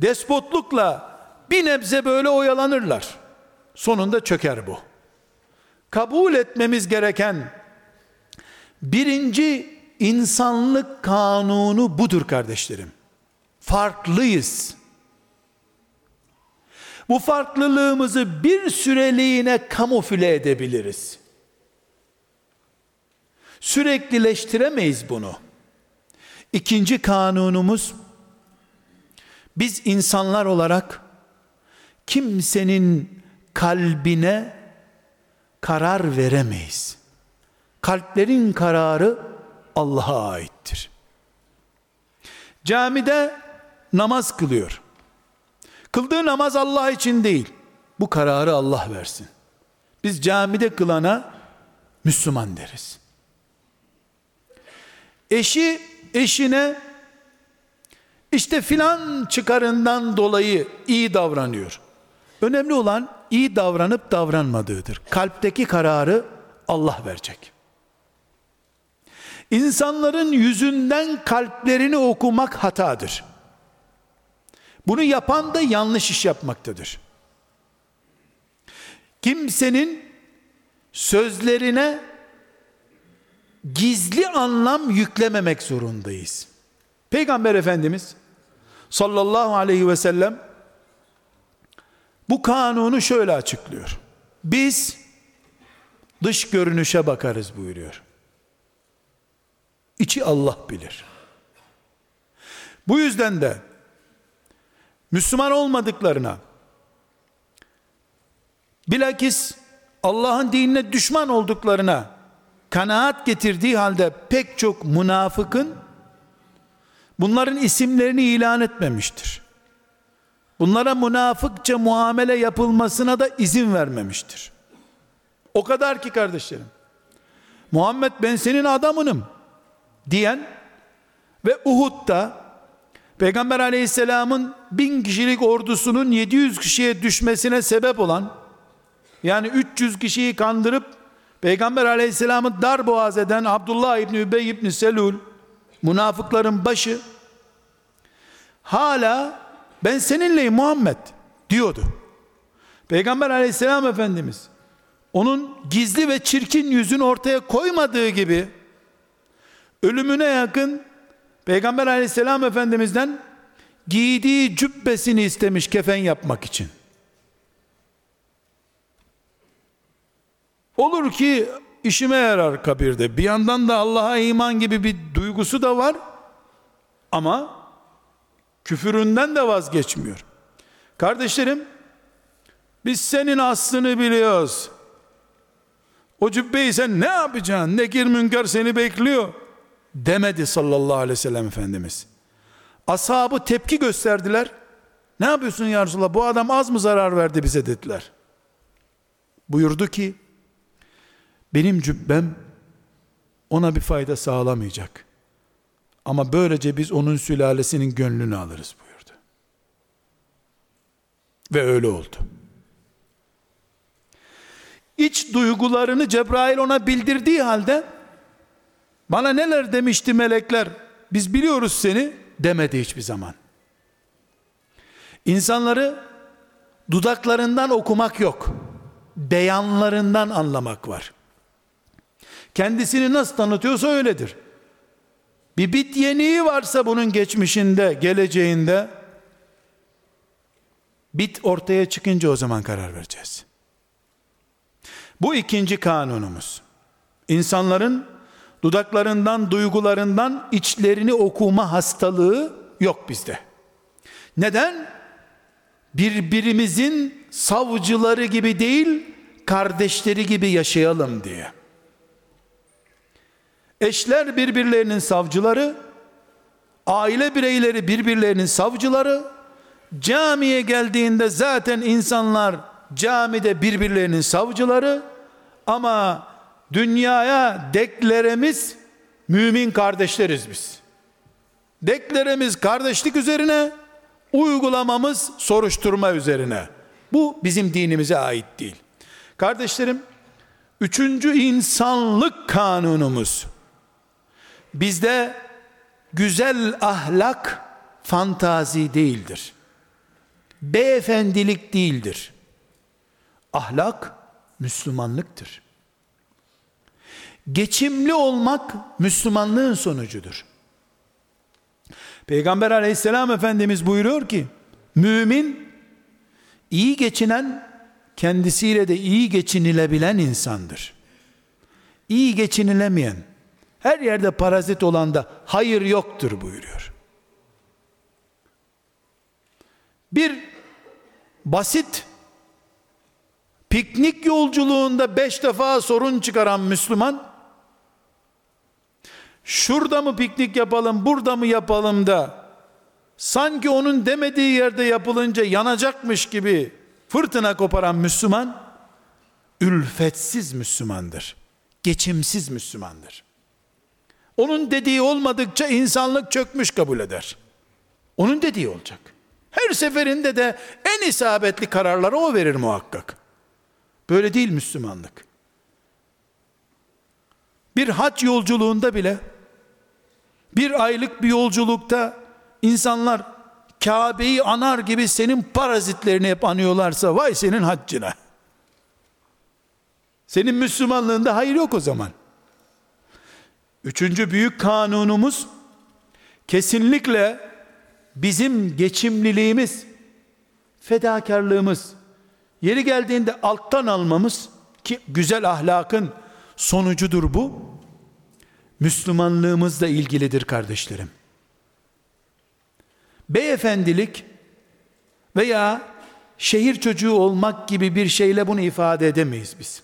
despotlukla bir nebze böyle oyalanırlar. Sonunda çöker bu. Kabul etmemiz gereken birinci insanlık kanunu budur kardeşlerim. Farklıyız. Bu farklılığımızı bir süreliğine kamufle edebiliriz. Süreklileştiremeyiz bunu. İkinci kanunumuz biz insanlar olarak kimsenin kalbine karar veremeyiz. kalplerin kararı Allah'a aittir. Camide namaz kılıyor. Kıldığı namaz Allah için değil. Bu kararı Allah versin. Biz camide kılana Müslüman deriz. Eşi eşine işte filan çıkarından dolayı iyi davranıyor. Önemli olan iyi davranıp davranmadığıdır. Kalpteki kararı Allah verecek. İnsanların yüzünden kalplerini okumak hatadır. Bunu yapan da yanlış iş yapmaktadır. Kimsenin sözlerine gizli anlam yüklememek zorundayız. Peygamber Efendimiz sallallahu aleyhi ve sellem bu kanunu şöyle açıklıyor. Biz dış görünüşe bakarız buyuruyor. İçi Allah bilir. Bu yüzden de Müslüman olmadıklarına bilakis Allah'ın dinine düşman olduklarına kanaat getirdiği halde pek çok münafıkın bunların isimlerini ilan etmemiştir. Bunlara münafıkça muamele yapılmasına da izin vermemiştir. O kadar ki kardeşlerim. Muhammed ben senin adamınım diyen ve Uhud'da Peygamber aleyhisselamın bin kişilik ordusunun 700 kişiye düşmesine sebep olan yani 300 kişiyi kandırıp Peygamber aleyhisselamı dar boğaz eden Abdullah İbni Übey İbni Selul münafıkların başı hala ben seninleyim Muhammed diyordu. Peygamber aleyhisselam efendimiz onun gizli ve çirkin yüzünü ortaya koymadığı gibi ölümüne yakın Peygamber aleyhisselam efendimizden giydiği cübbesini istemiş kefen yapmak için. Olur ki işime yarar kabirde. Bir yandan da Allah'a iman gibi bir duygusu da var. Ama küfüründen de vazgeçmiyor. Kardeşlerim, biz senin aslını biliyoruz. O cübbeyi sen ne yapacaksın? Nekir münker seni bekliyor. Demedi sallallahu aleyhi ve sellem Efendimiz. Ashabı tepki gösterdiler. Ne yapıyorsun ya Resulallah? Bu adam az mı zarar verdi bize dediler. Buyurdu ki, benim cübbem ona bir fayda sağlamayacak. Ama böylece biz onun sülalesinin gönlünü alırız buyurdu. Ve öyle oldu. İç duygularını Cebrail ona bildirdiği halde bana neler demişti melekler biz biliyoruz seni demedi hiçbir zaman. İnsanları dudaklarından okumak yok. Beyanlarından anlamak var. Kendisini nasıl tanıtıyorsa öyledir. Bir bit yeniği varsa bunun geçmişinde, geleceğinde bit ortaya çıkınca o zaman karar vereceğiz. Bu ikinci kanunumuz. İnsanların dudaklarından, duygularından içlerini okuma hastalığı yok bizde. Neden? Birbirimizin savcıları gibi değil, kardeşleri gibi yaşayalım diye. Eşler birbirlerinin savcıları, aile bireyleri birbirlerinin savcıları, camiye geldiğinde zaten insanlar camide birbirlerinin savcıları ama dünyaya dekleremiz mümin kardeşleriz biz. Dekleremiz kardeşlik üzerine, uygulamamız soruşturma üzerine. Bu bizim dinimize ait değil. Kardeşlerim, üçüncü insanlık kanunumuz Bizde güzel ahlak fantazi değildir. Beyefendilik değildir. Ahlak Müslümanlıktır. Geçimli olmak Müslümanlığın sonucudur. Peygamber aleyhisselam efendimiz buyuruyor ki mümin iyi geçinen kendisiyle de iyi geçinilebilen insandır. İyi geçinilemeyen her yerde parazit olan da hayır yoktur buyuruyor. Bir basit piknik yolculuğunda beş defa sorun çıkaran Müslüman şurada mı piknik yapalım, burada mı yapalım da sanki onun demediği yerde yapılınca yanacakmış gibi fırtına koparan Müslüman ülfetsiz Müslümandır. Geçimsiz Müslümandır. Onun dediği olmadıkça insanlık çökmüş kabul eder. Onun dediği olacak. Her seferinde de en isabetli kararları o verir muhakkak. Böyle değil Müslümanlık. Bir hac yolculuğunda bile bir aylık bir yolculukta insanlar Kabe'yi anar gibi senin parazitlerini hep anıyorlarsa vay senin haccına. Senin Müslümanlığında hayır yok o zaman. Üçüncü büyük kanunumuz kesinlikle bizim geçimliliğimiz, fedakarlığımız, yeri geldiğinde alttan almamız ki güzel ahlakın sonucudur bu. Müslümanlığımızla ilgilidir kardeşlerim. Beyefendilik veya şehir çocuğu olmak gibi bir şeyle bunu ifade edemeyiz biz.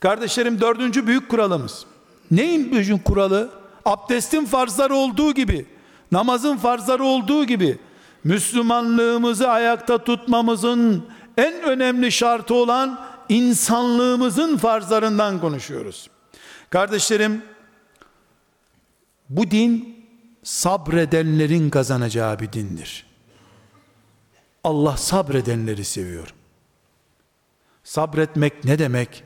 Kardeşlerim dördüncü büyük kuralımız. Neyin büyük kuralı? Abdestin farzları olduğu gibi, namazın farzları olduğu gibi, Müslümanlığımızı ayakta tutmamızın en önemli şartı olan insanlığımızın farzlarından konuşuyoruz. Kardeşlerim, bu din sabredenlerin kazanacağı bir dindir. Allah sabredenleri seviyor. Sabretmek ne demek?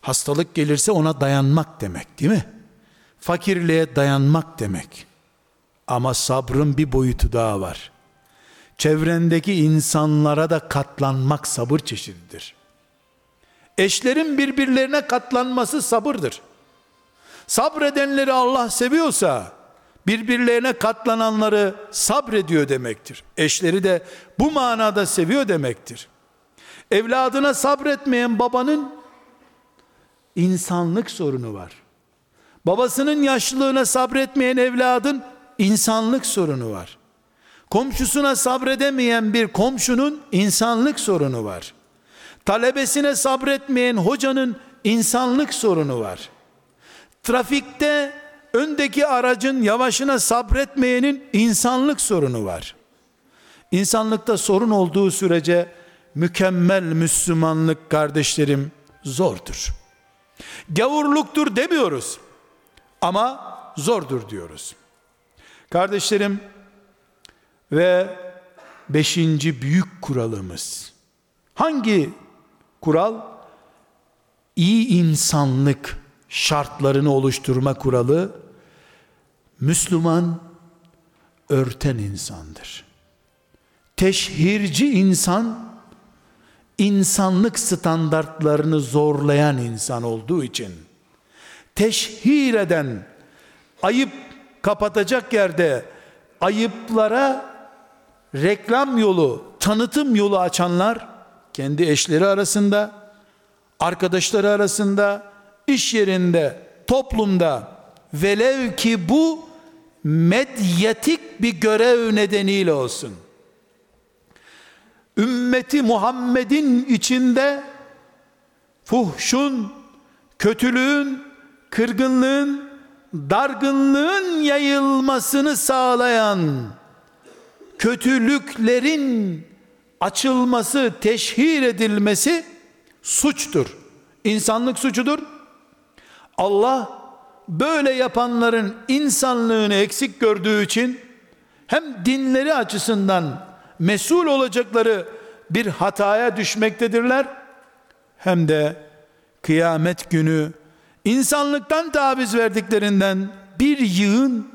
Hastalık gelirse ona dayanmak demek değil mi? Fakirliğe dayanmak demek. Ama sabrın bir boyutu daha var. Çevrendeki insanlara da katlanmak sabır çeşididir. Eşlerin birbirlerine katlanması sabırdır. Sabredenleri Allah seviyorsa birbirlerine katlananları sabrediyor demektir. Eşleri de bu manada seviyor demektir. Evladına sabretmeyen babanın insanlık sorunu var. Babasının yaşlılığına sabretmeyen evladın insanlık sorunu var. Komşusuna sabredemeyen bir komşunun insanlık sorunu var. Talebesine sabretmeyen hocanın insanlık sorunu var. Trafikte öndeki aracın yavaşına sabretmeyenin insanlık sorunu var. İnsanlıkta sorun olduğu sürece mükemmel Müslümanlık kardeşlerim zordur. Gavurluktur demiyoruz. Ama zordur diyoruz. Kardeşlerim ve beşinci büyük kuralımız. Hangi kural? İyi insanlık şartlarını oluşturma kuralı Müslüman örten insandır. Teşhirci insan insanlık standartlarını zorlayan insan olduğu için teşhir eden ayıp kapatacak yerde ayıplara reklam yolu, tanıtım yolu açanlar kendi eşleri arasında, arkadaşları arasında, iş yerinde, toplumda velev ki bu medyatik bir görev nedeniyle olsun. Ümmeti Muhammed'in içinde fuhşun, kötülüğün, kırgınlığın, dargınlığın yayılmasını sağlayan kötülüklerin açılması, teşhir edilmesi suçtur. İnsanlık suçudur. Allah böyle yapanların insanlığını eksik gördüğü için hem dinleri açısından mesul olacakları bir hataya düşmektedirler hem de kıyamet günü insanlıktan taviz verdiklerinden bir yığın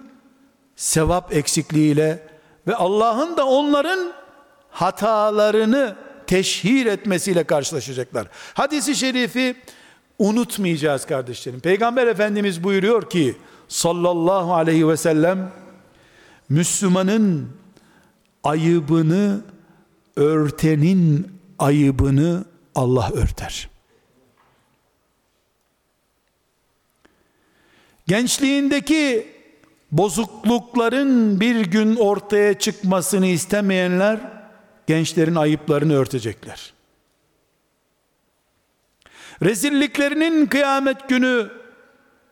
sevap eksikliğiyle ve Allah'ın da onların hatalarını teşhir etmesiyle karşılaşacaklar. Hadisi şerifi unutmayacağız kardeşlerim. Peygamber Efendimiz buyuruyor ki sallallahu aleyhi ve sellem Müslümanın ayıbını örtenin ayıbını Allah örter. Gençliğindeki bozuklukların bir gün ortaya çıkmasını istemeyenler gençlerin ayıplarını örtecekler. Rezilliklerinin kıyamet günü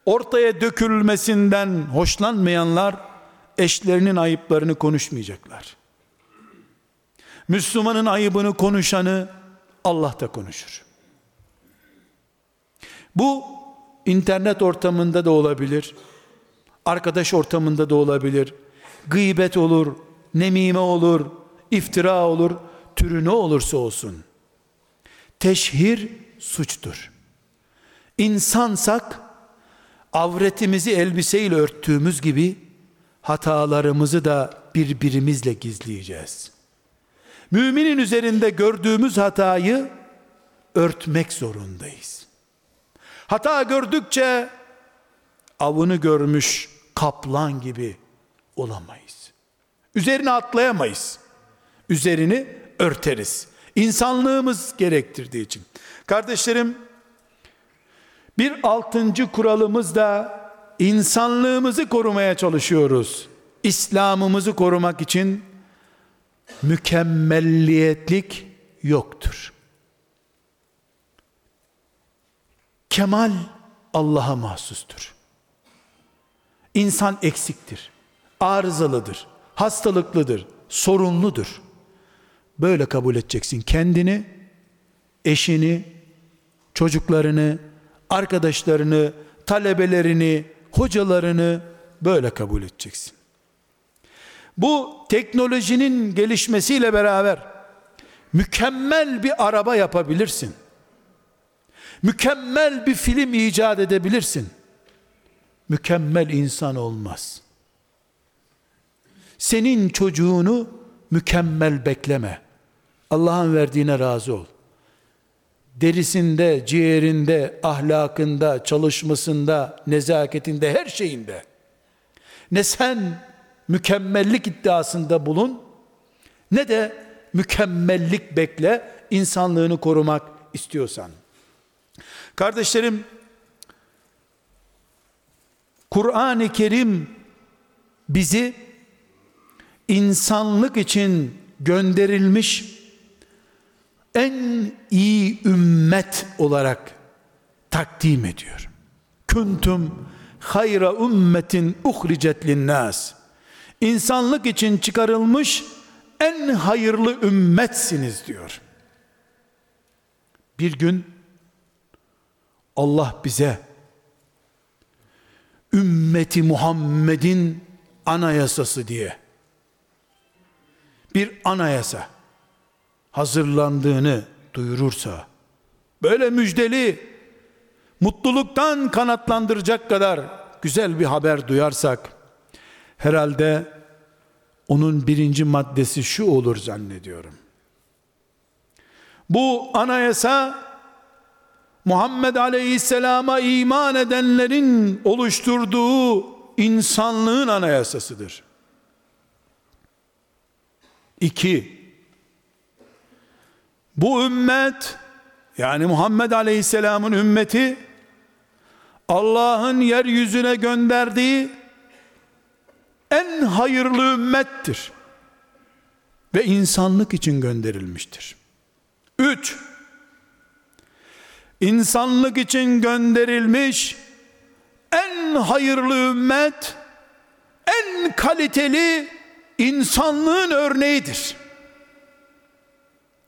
ortaya dökülmesinden hoşlanmayanlar eşlerinin ayıplarını konuşmayacaklar. Müslümanın ayıbını konuşanı Allah da konuşur. Bu internet ortamında da olabilir. Arkadaş ortamında da olabilir. Gıybet olur, nemime olur, iftira olur, türü ne olursa olsun. Teşhir suçtur. İnsansak avretimizi elbiseyle örttüğümüz gibi hatalarımızı da birbirimizle gizleyeceğiz. Müminin üzerinde gördüğümüz hatayı örtmek zorundayız. Hata gördükçe avını görmüş kaplan gibi olamayız. Üzerine atlayamayız. Üzerini örteriz. İnsanlığımız gerektirdiği için. Kardeşlerim, bir altıncı kuralımız da insanlığımızı korumaya çalışıyoruz. İslam'ımızı korumak için mükemmelliyetlik yoktur. Kemal Allah'a mahsustur. İnsan eksiktir, arızalıdır, hastalıklıdır, sorunludur. Böyle kabul edeceksin kendini, eşini, çocuklarını, arkadaşlarını, talebelerini, hocalarını böyle kabul edeceksin. Bu teknolojinin gelişmesiyle beraber mükemmel bir araba yapabilirsin. Mükemmel bir film icat edebilirsin. Mükemmel insan olmaz. Senin çocuğunu mükemmel bekleme. Allah'ın verdiğine razı ol. Derisinde, ciğerinde, ahlakında, çalışmasında, nezaketinde, her şeyinde. Ne sen mükemmellik iddiasında bulun, ne de mükemmellik bekle, insanlığını korumak istiyorsan. Kardeşlerim, Kur'an-ı Kerim bizi insanlık için gönderilmiş en iyi ümmet olarak takdim ediyor. Kuntum hayra ümmetin uhricet linnas. İnsanlık için çıkarılmış en hayırlı ümmetsiniz diyor. Bir gün Allah bize ümmeti Muhammed'in anayasası diye bir anayasa hazırlandığını duyurursa böyle müjdeli mutluluktan kanatlandıracak kadar güzel bir haber duyarsak herhalde onun birinci maddesi şu olur zannediyorum. Bu anayasa Muhammed Aleyhisselam'a iman edenlerin oluşturduğu insanlığın anayasasıdır. İki, bu ümmet yani Muhammed Aleyhisselam'ın ümmeti Allah'ın yeryüzüne gönderdiği en hayırlı ümmettir. Ve insanlık için gönderilmiştir. Üç, insanlık için gönderilmiş en hayırlı ümmet, en kaliteli insanlığın örneğidir.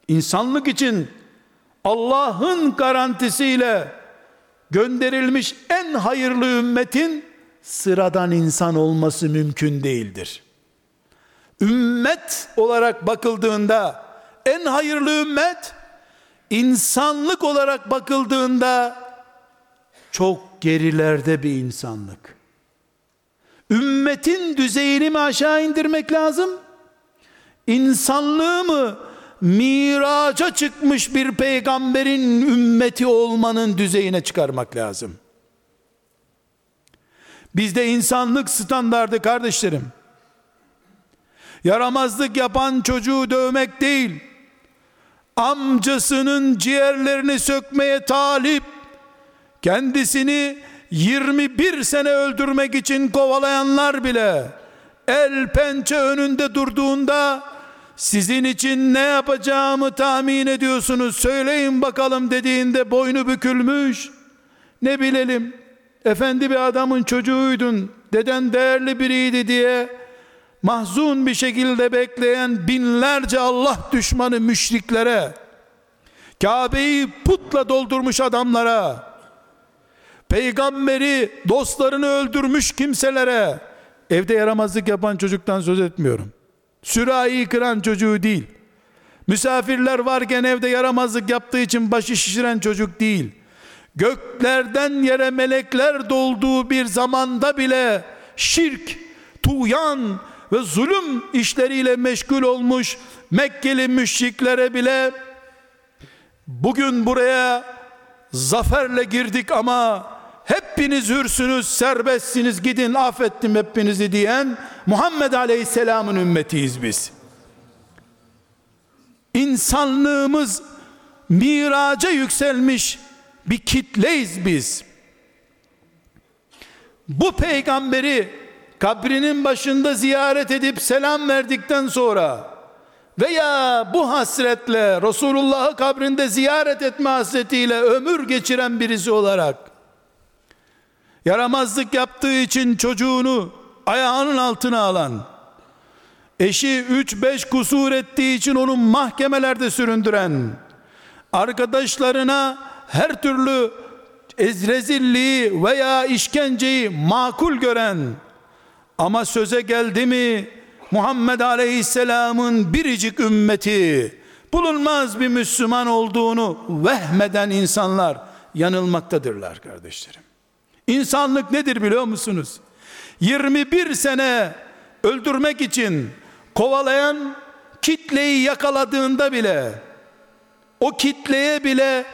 İnsanlık için Allah'ın garantisiyle gönderilmiş en hayırlı ümmetin sıradan insan olması mümkün değildir. Ümmet olarak bakıldığında en hayırlı ümmet insanlık olarak bakıldığında çok gerilerde bir insanlık. Ümmetin düzeyini mi aşağı indirmek lazım? İnsanlığı mı miraca çıkmış bir peygamberin ümmeti olmanın düzeyine çıkarmak lazım. Bizde insanlık standardı kardeşlerim. Yaramazlık yapan çocuğu dövmek değil, amcasının ciğerlerini sökmeye talip, kendisini 21 sene öldürmek için kovalayanlar bile, el pençe önünde durduğunda, sizin için ne yapacağımı tahmin ediyorsunuz. Söyleyin bakalım dediğinde boynu bükülmüş. Ne bilelim? Efendi bir adamın çocuğuydun, deden değerli biriydi diye mahzun bir şekilde bekleyen binlerce Allah düşmanı müşriklere, Kabe'yi putla doldurmuş adamlara, peygamberi, dostlarını öldürmüş kimselere, evde yaramazlık yapan çocuktan söz etmiyorum. Sürahi kıran çocuğu değil. Misafirler varken evde yaramazlık yaptığı için başı şişiren çocuk değil. Göklerden yere melekler dolduğu bir zamanda bile şirk, tuğyan ve zulüm işleriyle meşgul olmuş Mekkeli müşriklere bile bugün buraya zaferle girdik ama hepiniz hürsünüz, serbestsiniz, gidin affettim hepinizi diyen Muhammed Aleyhisselam'ın ümmetiyiz biz. İnsanlığımız miraca yükselmiş bir kitleyiz biz. Bu peygamberi kabrinin başında ziyaret edip selam verdikten sonra veya bu hasretle Resulullah'ı kabrinde ziyaret etme hasretiyle ömür geçiren birisi olarak yaramazlık yaptığı için çocuğunu ayağının altına alan eşi 3-5 kusur ettiği için onu mahkemelerde süründüren arkadaşlarına her türlü ezrezilliği veya işkenceyi makul gören ama söze geldi mi Muhammed Aleyhisselam'ın biricik ümmeti bulunmaz bir Müslüman olduğunu vehmeden insanlar yanılmaktadırlar kardeşlerim. İnsanlık nedir biliyor musunuz? 21 sene öldürmek için kovalayan kitleyi yakaladığında bile o kitleye bile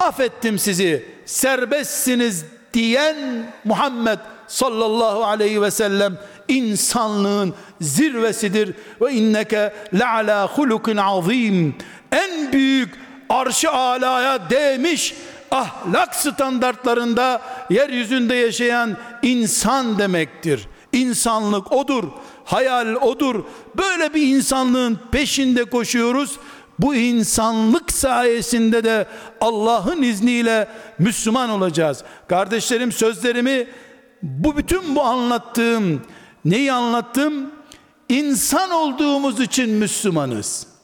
affettim sizi serbestsiniz diyen Muhammed sallallahu aleyhi ve sellem insanlığın zirvesidir. Ve inneke le'ala hulukin azim. En büyük arşı alaya değmiş ahlak standartlarında yeryüzünde yaşayan insan demektir. İnsanlık odur, hayal odur. Böyle bir insanlığın peşinde koşuyoruz. Bu insanlık sayesinde de Allah'ın izniyle Müslüman olacağız. Kardeşlerim sözlerimi bu bütün bu anlattığım neyi anlattım? İnsan olduğumuz için Müslümanız.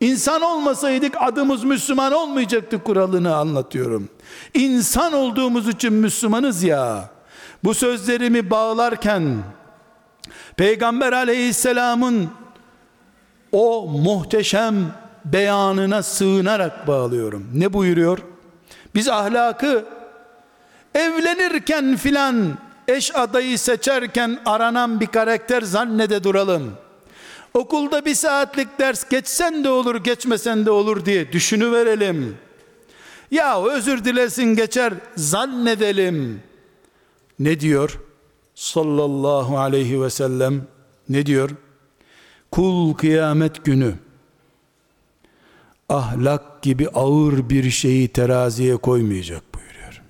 İnsan olmasaydık adımız Müslüman olmayacaktı kuralını anlatıyorum. İnsan olduğumuz için Müslümanız ya. Bu sözlerimi bağlarken Peygamber aleyhisselamın o muhteşem beyanına sığınarak bağlıyorum. Ne buyuruyor? Biz ahlakı evlenirken filan eş adayı seçerken aranan bir karakter zannede duralım. Okulda bir saatlik ders geçsen de olur geçmesen de olur diye düşünü verelim. Ya özür dilesin geçer zannedelim. Ne diyor? Sallallahu aleyhi ve sellem ne diyor? Kul kıyamet günü ahlak gibi ağır bir şeyi teraziye koymayacak buyuruyor.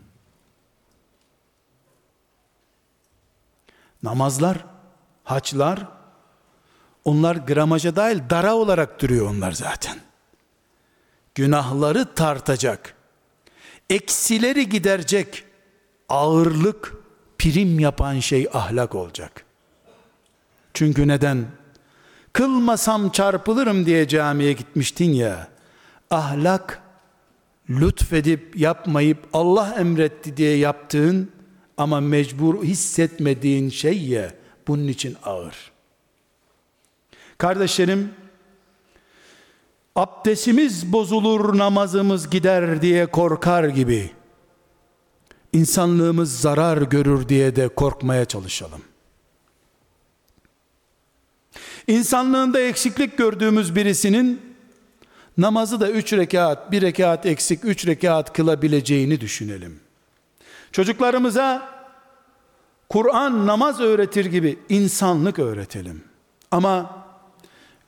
Namazlar, haçlar, onlar gramaja dahil dara olarak duruyor onlar zaten. Günahları tartacak, eksileri giderecek, ağırlık, prim yapan şey ahlak olacak. Çünkü neden? Kılmasam çarpılırım diye camiye gitmiştin ya, ahlak lütfedip yapmayıp Allah emretti diye yaptığın ama mecbur hissetmediğin şey ya bunun için ağır. Kardeşlerim abdestimiz bozulur namazımız gider diye korkar gibi insanlığımız zarar görür diye de korkmaya çalışalım. İnsanlığında eksiklik gördüğümüz birisinin namazı da üç rekat, bir rekat eksik, üç rekat kılabileceğini düşünelim. Çocuklarımıza Kur'an namaz öğretir gibi insanlık öğretelim. Ama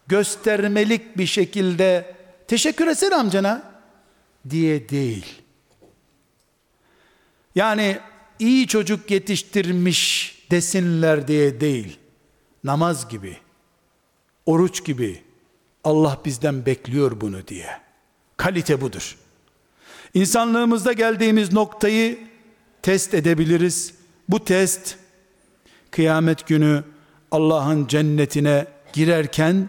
göstermelik bir şekilde teşekkür etsene amcana diye değil. Yani iyi çocuk yetiştirmiş desinler diye değil. Namaz gibi, oruç gibi, Allah bizden bekliyor bunu diye. Kalite budur. İnsanlığımızda geldiğimiz noktayı test edebiliriz. Bu test kıyamet günü Allah'ın cennetine girerken